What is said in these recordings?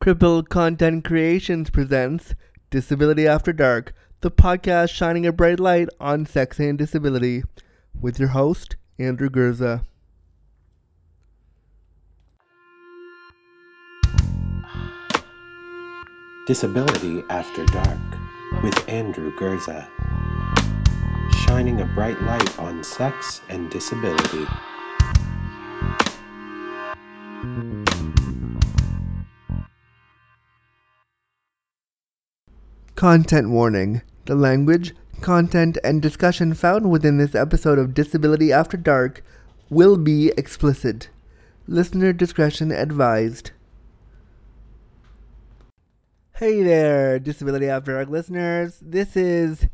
Cripple Content Creations presents Disability After Dark, the podcast shining a bright light on sex and disability, with your host, Andrew Gurza. Disability After Dark with Andrew Gurza. Shining a bright light on sex and disability. Content warning. The language, content, and discussion found within this episode of Disability After Dark will be explicit. Listener discretion advised. Hey there, Disability After Dark listeners. This is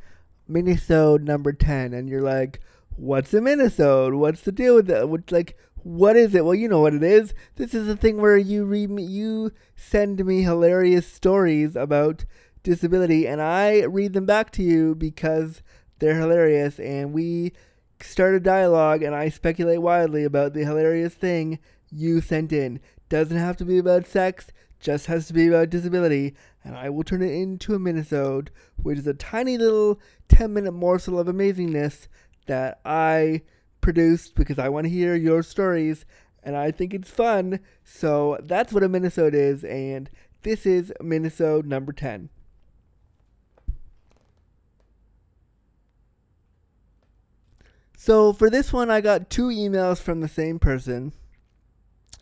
Minisode number 10, and you're like, what's a Minisode? What's the deal with that? What's like, what is it? Well, you know what it is. This is a thing where you read you send me hilarious stories about disability, and I read them back to you because they're hilarious, and we start a dialogue, and I speculate wildly about the hilarious thing you sent in. Doesn't have to be about sex, just has to be about disability, and I will turn it into a minisode, which is a tiny little 10 minute morsel of amazingness that I produced because I want to hear your stories, and I think it's fun. So that's what a minisode is, and this is minisode number 10. So for this one, I got two emails from the same person,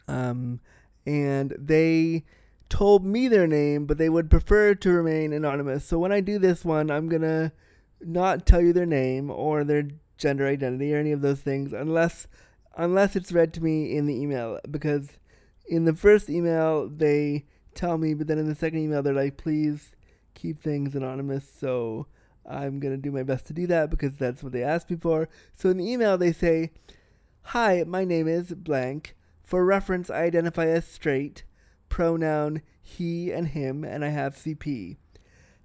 um, and they told me their name, but they would prefer to remain anonymous. So when I do this one, I'm gonna not tell you their name or their gender identity or any of those things unless unless it's read to me in the email because in the first email they tell me but then in the second email they're like please keep things anonymous so I'm going to do my best to do that because that's what they asked me for. So in the email, they say, Hi, my name is blank. For reference, I identify as straight, pronoun he and him, and I have CP.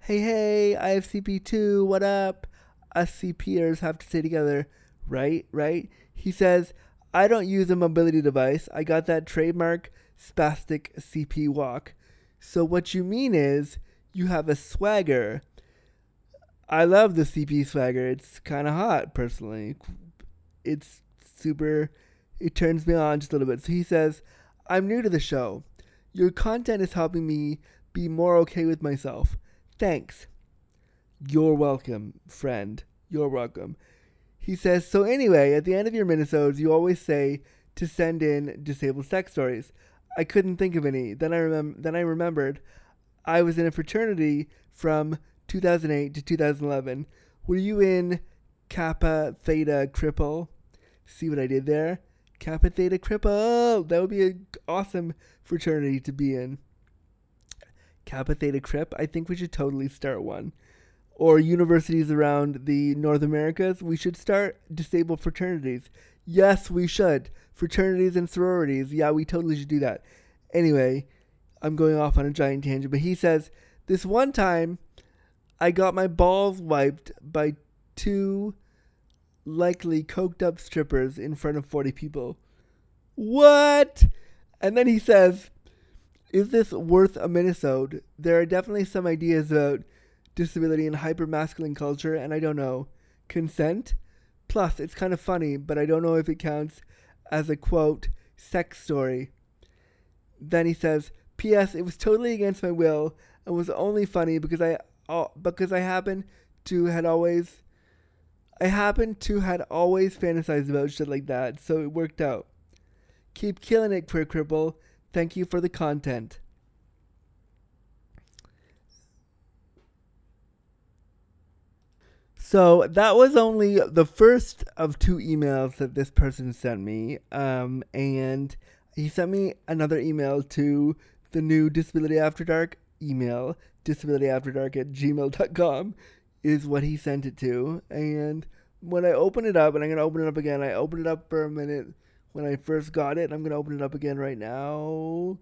Hey, hey, I have CP too. What up? Us CPers have to stay together. Right, right? He says, I don't use a mobility device. I got that trademark spastic CP walk. So what you mean is you have a swagger I love the CP swagger. It's kind of hot, personally. It's super. It turns me on just a little bit. So he says, I'm new to the show. Your content is helping me be more okay with myself. Thanks. You're welcome, friend. You're welcome. He says, So anyway, at the end of your minisodes, you always say to send in disabled sex stories. I couldn't think of any. Then I remem- then I remembered I was in a fraternity from 2008 to 2011. Were you in Kappa Theta Cripple? See what I did there? Kappa Theta Cripple. That would be an awesome fraternity to be in. Kappa Theta Crip. I think we should totally start one. Or universities around the North Americas. We should start disabled fraternities. Yes, we should. Fraternities and sororities. Yeah, we totally should do that. Anyway, I'm going off on a giant tangent, but he says this one time I got my balls wiped by two likely coked up strippers in front of 40 people. What? And then he says, Is this worth a minisode? There are definitely some ideas about disability and hypermasculine culture, and I don't know. Consent? Plus, it's kind of funny, but I don't know if it counts as a quote, sex story. Then he says, P.S. It was totally against my will and was only funny because I because I happen to had always I happen to had always fantasized about shit like that, so it worked out. Keep killing it, Queer Cripple. Thank you for the content. So that was only the first of two emails that this person sent me. Um, and he sent me another email to the new Disability After Dark email disabilityafterdark at gmail.com is what he sent it to. And when I open it up, and I'm going to open it up again, I opened it up for a minute when I first got it. I'm going to open it up again right now.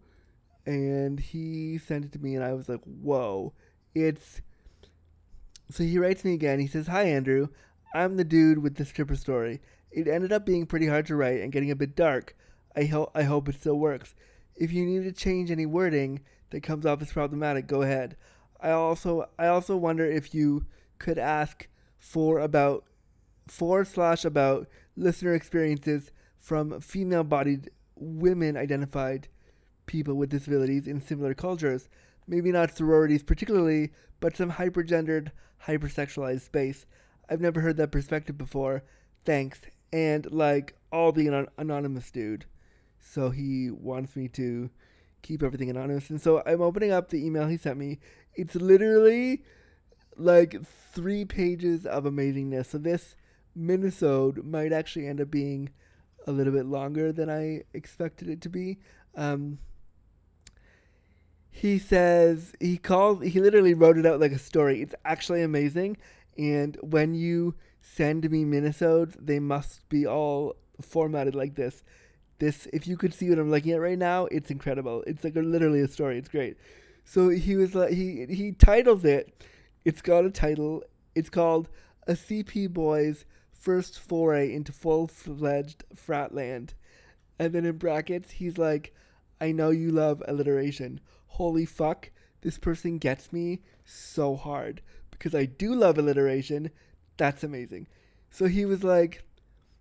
And he sent it to me, and I was like, whoa. It's. So he writes me again. He says, Hi, Andrew. I'm the dude with the stripper story. It ended up being pretty hard to write and getting a bit dark. I, ho- I hope it still works. If you need to change any wording that comes off as problematic, go ahead. I also I also wonder if you could ask for about for slash about listener experiences from female bodied women identified people with disabilities in similar cultures. Maybe not sororities particularly, but some hypergendered, hypersexualized space. I've never heard that perspective before. Thanks. And like all the anon- anonymous dude. So he wants me to keep everything anonymous. And so I'm opening up the email he sent me. It's literally like three pages of amazingness. So this minisode might actually end up being a little bit longer than I expected it to be. Um, he says he calls he literally wrote it out like a story. It's actually amazing. And when you send me minisodes, they must be all formatted like this. This if you could see what I'm looking at right now, it's incredible. It's like a, literally a story. It's great. So he was like he he titles it. It's got a title. It's called A CP Boy's First Foray into Full Fledged Fratland. And then in brackets, he's like, I know you love alliteration. Holy fuck, this person gets me so hard. Because I do love alliteration. That's amazing. So he was like,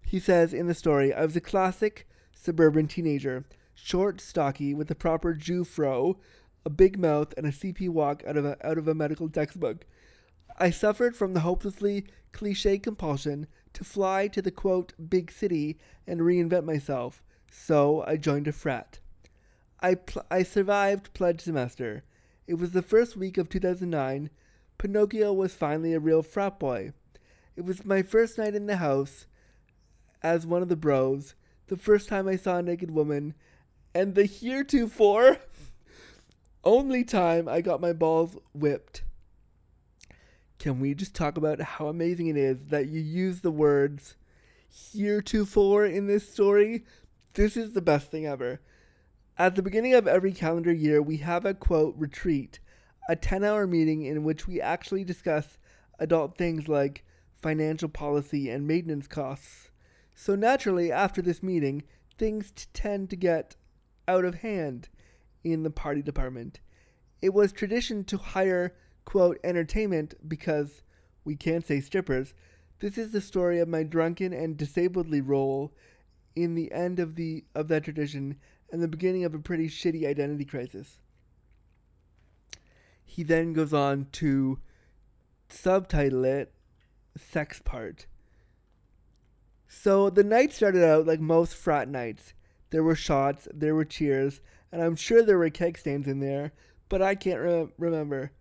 he says in the story, I was a classic suburban teenager, short, stocky, with a proper Jew fro, a big mouth, and a CP walk out of a, out of a medical textbook. I suffered from the hopelessly cliche compulsion to fly to the quote big city and reinvent myself, so I joined a frat. I, pl- I survived pledge semester. It was the first week of 2009. Pinocchio was finally a real frat boy. It was my first night in the house as one of the bros, the first time I saw a naked woman, and the heretofore only time I got my balls whipped. Can we just talk about how amazing it is that you use the words heretofore in this story? This is the best thing ever. At the beginning of every calendar year, we have a quote retreat, a 10 hour meeting in which we actually discuss adult things like financial policy and maintenance costs. So naturally, after this meeting, things t- tend to get out of hand in the party department. It was tradition to hire, quote, entertainment because we can't say strippers. This is the story of my drunken and disabledly role in the end of the of that tradition and the beginning of a pretty shitty identity crisis. He then goes on to subtitle it Sex Part. So the night started out like most frat nights. There were shots, there were cheers, and I'm sure there were keg stands in there, but I can't re- remember.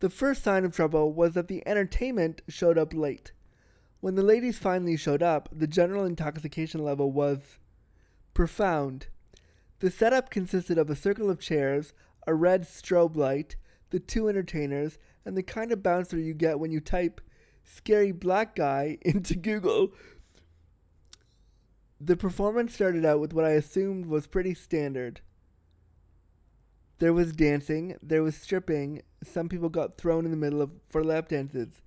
The first sign of trouble was that the entertainment showed up late. When the ladies finally showed up, the general intoxication level was profound. The setup consisted of a circle of chairs, a red strobe light, the two entertainers, and the kind of bouncer you get when you type scary black guy into Google. The performance started out with what I assumed was pretty standard. There was dancing, there was stripping, some people got thrown in the middle of for lap dances.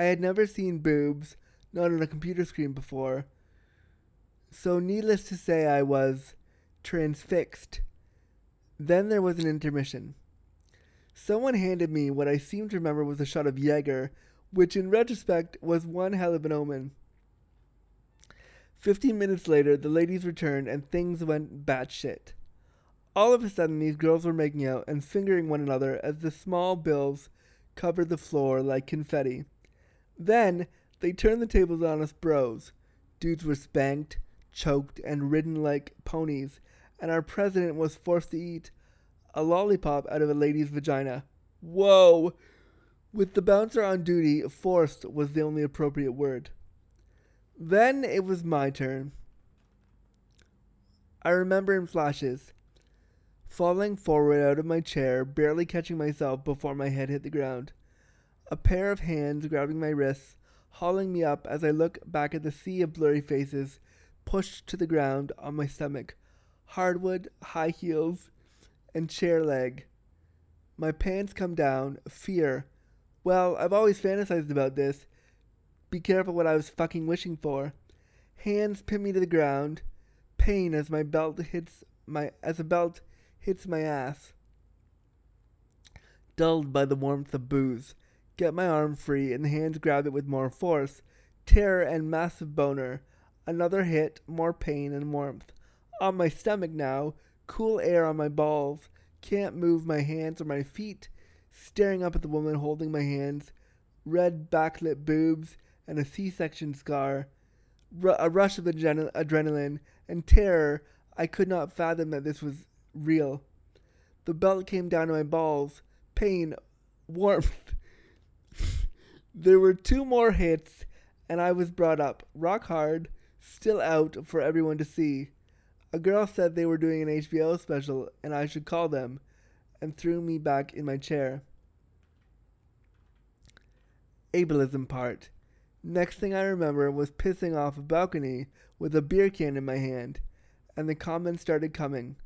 I had never seen boobs, not on a computer screen before. So needless to say I was transfixed. Then there was an intermission. Someone handed me what I seem to remember was a shot of Jaeger, which in retrospect was one hell of an omen. Fifteen minutes later, the ladies returned and things went batshit. All of a sudden, these girls were making out and fingering one another as the small bills covered the floor like confetti. Then they turned the tables on us bros. Dudes were spanked, choked, and ridden like ponies, and our president was forced to eat a lollipop out of a lady's vagina. Whoa! With the bouncer on duty, forced was the only appropriate word. Then it was my turn. I remember in flashes, falling forward out of my chair, barely catching myself before my head hit the ground. A pair of hands grabbing my wrists, hauling me up as I look back at the sea of blurry faces, pushed to the ground on my stomach, hardwood, high heels, and chair leg. My pants come down, fear. Well, I've always fantasized about this. Be careful what I was fucking wishing for. Hands pin me to the ground. Pain as my belt hits my as a belt hits my ass. Dulled by the warmth of booze, get my arm free and the hands grab it with more force. Terror and massive boner. Another hit, more pain and warmth. On my stomach now, cool air on my balls. Can't move my hands or my feet. Staring up at the woman holding my hands. Red backlit boobs and a C section scar. R- a rush of adren- adrenaline and terror. I could not fathom that this was real. The belt came down to my balls. Pain, warmth. there were two more hits, and I was brought up, rock hard, still out for everyone to see. A girl said they were doing an HBO special and I should call them, and threw me back in my chair. Ableism part. Next thing I remember was pissing off a balcony with a beer can in my hand, and the comments started coming.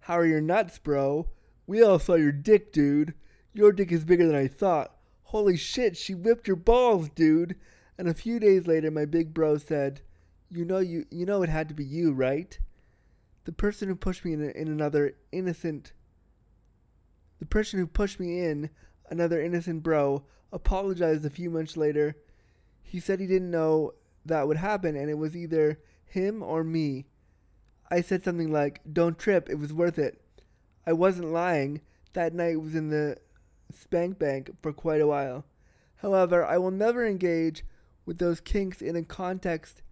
How are your nuts, bro? We all saw your dick, dude. Your dick is bigger than I thought. Holy shit, she whipped your balls, dude. And a few days later, my big bro said, "You know you you know it had to be you, right?" The person who pushed me in, in another innocent. The person who pushed me in, another innocent bro, apologized a few months later. He said he didn't know that would happen, and it was either him or me. I said something like, "Don't trip, it was worth it." I wasn't lying. That night was in the spank bank for quite a while. However, I will never engage with those kinks in a context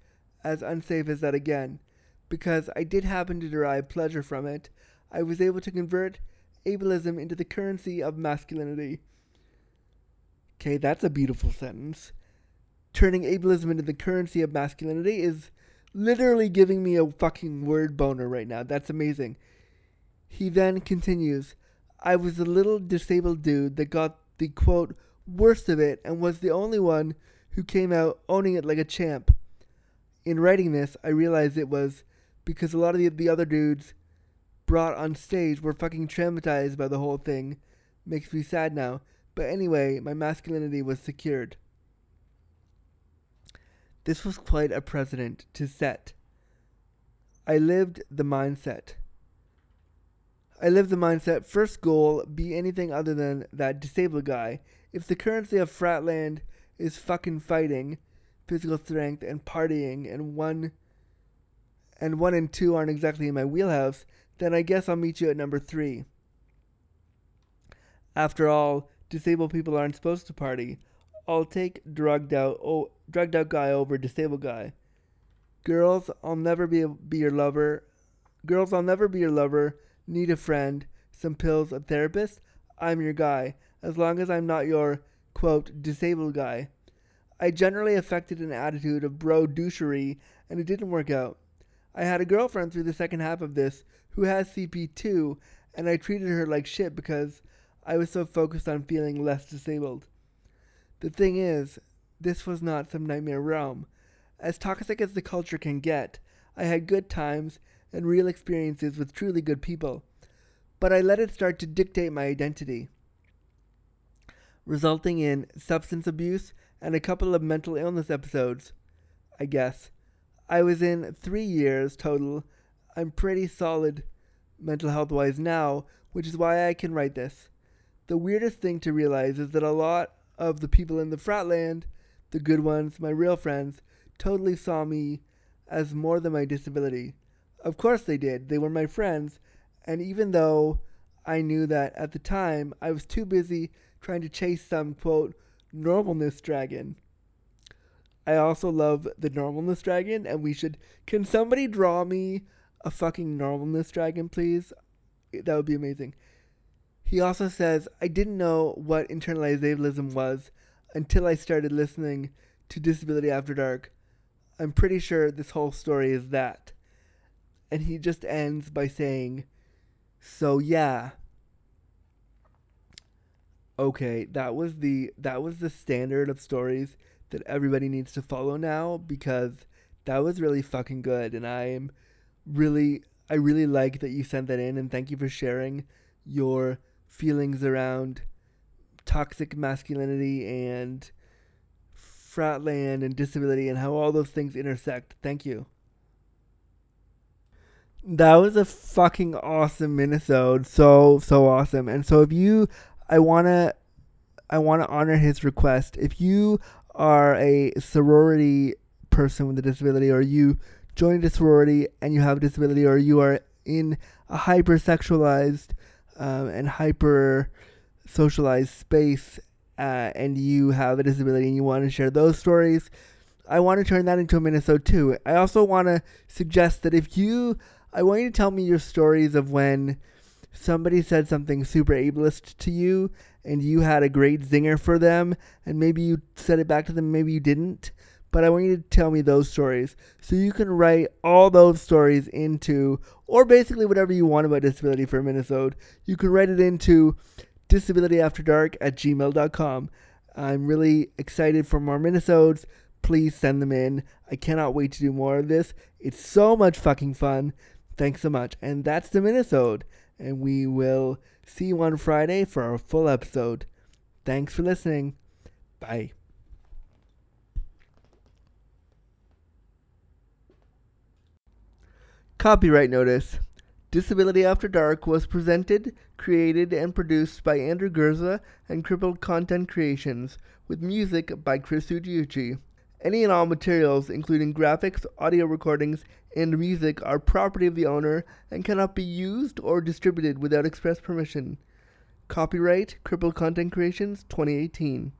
as unsafe as that again, because I did happen to derive pleasure from it. I was able to convert ableism into the currency of masculinity. Okay, that's a beautiful sentence. Turning ableism into the currency of masculinity is literally giving me a fucking word boner right now. That's amazing. He then continues I was the little disabled dude that got the quote worst of it and was the only one who came out owning it like a champ. In writing this, I realized it was because a lot of the, the other dudes brought on stage were fucking traumatized by the whole thing. Makes me sad now. But anyway, my masculinity was secured. This was quite a precedent to set. I lived the mindset. I lived the mindset first goal be anything other than that disabled guy. If the currency of Fratland is fucking fighting, physical strength and partying and one and one and two aren't exactly in my wheelhouse, then I guess I'll meet you at number three. After all, disabled people aren't supposed to party. I'll take drugged out oh drugged out guy over disabled guy. Girls, I'll never be be your lover. Girls, I'll never be your lover. Need a friend, some pills, a therapist. I'm your guy, as long as I'm not your quote disabled guy. I generally affected an attitude of bro douchery, and it didn't work out. I had a girlfriend through the second half of this who has CP too, and I treated her like shit because I was so focused on feeling less disabled. The thing is, this was not some nightmare realm. As toxic as the culture can get, I had good times and real experiences with truly good people, but I let it start to dictate my identity, resulting in substance abuse and a couple of mental illness episodes, I guess. I was in three years total. I'm pretty solid mental health wise now, which is why I can write this. The weirdest thing to realize is that a lot of the people in the fratland, the good ones, my real friends, totally saw me as more than my disability. Of course they did. They were my friends, and even though I knew that at the time, I was too busy trying to chase some quote normalness dragon. I also love the normalness dragon, and we should. Can somebody draw me a fucking normalness dragon, please? That would be amazing. He also says, I didn't know what internalized ableism was until I started listening to Disability After Dark. I'm pretty sure this whole story is that. And he just ends by saying, So yeah. Okay, that was the that was the standard of stories that everybody needs to follow now because that was really fucking good and I'm really I really like that you sent that in and thank you for sharing your feelings around toxic masculinity and fratland and disability and how all those things intersect. Thank you. That was a fucking awesome minisode. So so awesome. And so if you I wanna I wanna honor his request. If you are a sorority person with a disability or you joined a sorority and you have a disability or you are in a hypersexualized um, and hyper socialized space uh, and you have a disability and you want to share those stories, I want to turn that into a minisode too. I also want to suggest that if you, I want you to tell me your stories of when somebody said something super ableist to you and you had a great zinger for them and maybe you said it back to them, maybe you didn't. But I want you to tell me those stories. So you can write all those stories into, or basically whatever you want about disability for minisode. You can write it into disabilityafterdark at gmail.com. I'm really excited for more minisodes. Please send them in. I cannot wait to do more of this. It's so much fucking fun. Thanks so much. And that's the minisode. And we will see you on Friday for our full episode. Thanks for listening. Bye. Copyright notice. Disability After Dark was presented, created, and produced by Andrew Gurza and Crippled Content Creations, with music by Chris Ujiuchi. Any and all materials, including graphics, audio recordings, and music, are property of the owner and cannot be used or distributed without express permission. Copyright Crippled Content Creations 2018.